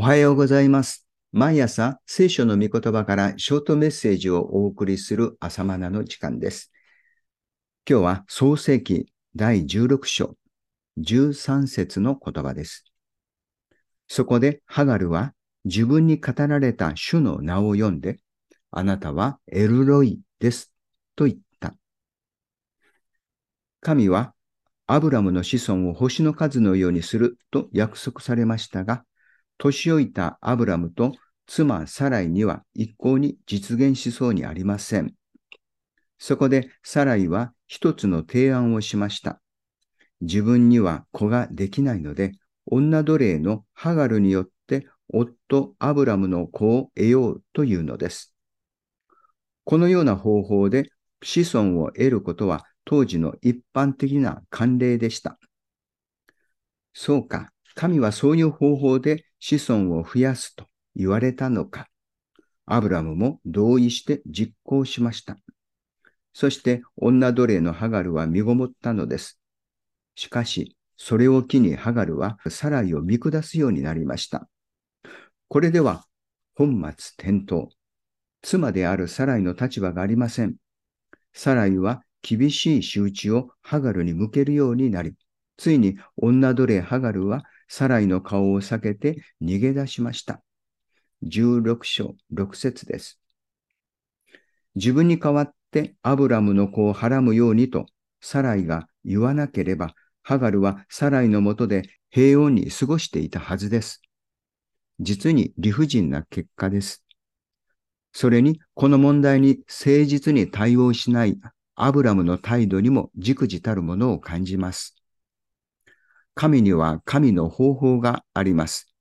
おはようございます。毎朝、聖書の御言葉からショートメッセージをお送りする朝マナの時間です。今日は創世記第16章13節の言葉です。そこでハガルは自分に語られた主の名を読んで、あなたはエルロイですと言った。神はアブラムの子孫を星の数のようにすると約束されましたが、年老いたアブラムと妻サライには一向に実現しそうにありません。そこでサライは一つの提案をしました。自分には子ができないので、女奴隷のハガルによって夫アブラムの子を得ようというのです。このような方法で子孫を得ることは当時の一般的な慣例でした。そうか、神はそういう方法で子孫を増やすと言われたのか。アブラムも同意して実行しました。そして女奴隷のハガルは身ごもったのです。しかし、それを機にハガルはサライを見下すようになりました。これでは本末転倒。妻であるサライの立場がありません。サライは厳しい仕打ちをハガルに向けるようになり、ついに女奴隷ハガルはサライの顔を避けて逃げ出しました。16章6節です。自分に代わってアブラムの子をはらむようにとサライが言わなければ、ハガルはサライのもとで平穏に過ごしていたはずです。実に理不尽な結果です。それに、この問題に誠実に対応しないアブラムの態度にも忸怩たるものを感じます。神には神の方法があります。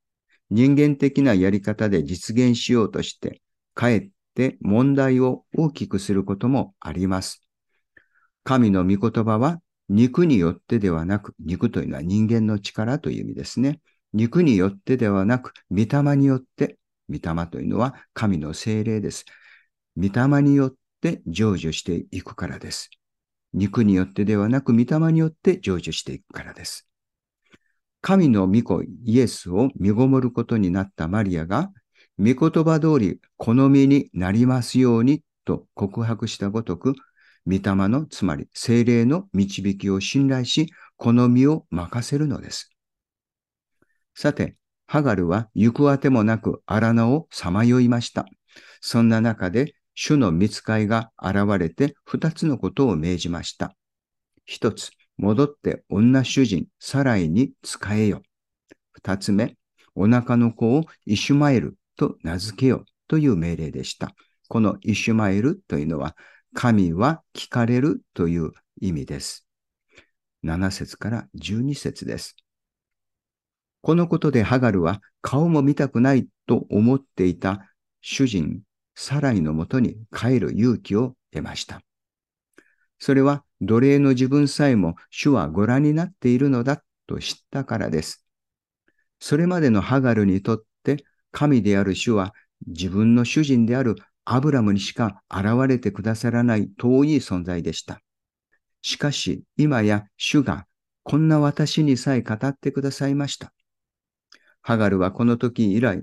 人間的なやり方で実現しようとして、かえって問題を大きくすることもあります。神の御言葉は肉によってではなく、肉というのは人間の力という意味ですね。肉によってではなく、御霊によって、御霊というのは神の精霊です。御霊によって成就していくからです。肉によってではなく、御霊によって成就していくからです。神の御子イエスを身ごもることになったマリアが、御言葉通り好みになりますようにと告白したごとく、御霊の、つまり精霊の導きを信頼し、好みを任せるのです。さて、ハガルは行くあてもなく荒野をさまよいました。そんな中で、主の見つかいが現れて二つのことを命じました。一つ、戻って女主人サライに仕えよ。二つ目、お腹の子をイシュマエルと名付けよという命令でした。このイシュマエルというのは、神は聞かれるという意味です。7節から12節です。このことでハガルは顔も見たくないと思っていた主人サライのもとに帰る勇気を得ました。それは奴隷の自分さえも主はご覧になっているのだと知ったからです。それまでのハガルにとって神である主は自分の主人であるアブラムにしか現れてくださらない遠い存在でした。しかし今や主がこんな私にさえ語ってくださいました。ハガルはこの時以来、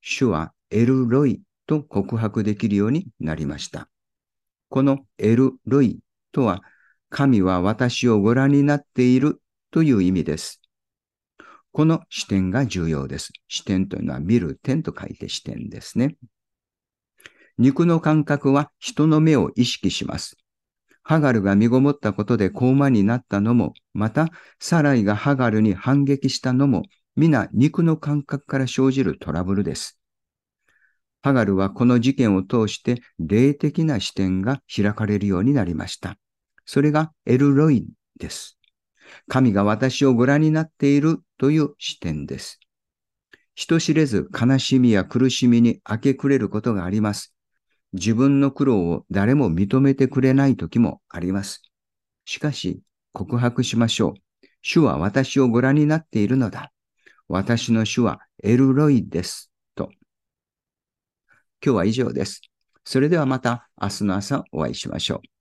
主はエルロイと告白できるようになりました。このエルロイとは、神は私をご覧になっているという意味です。この視点が重要です。視点というのは見る点と書いて視点ですね。肉の感覚は人の目を意識します。ハガルが身ごもったことで高慢になったのも、またサライがハガルに反撃したのも、皆肉の感覚から生じるトラブルです。ハガルはこの事件を通して霊的な視点が開かれるようになりました。それがエルロイです。神が私をご覧になっているという視点です。人知れず悲しみや苦しみに明け暮れることがあります。自分の苦労を誰も認めてくれない時もあります。しかし、告白しましょう。主は私をご覧になっているのだ。私の主はエルロイです。と。今日は以上です。それではまた明日の朝お会いしましょう。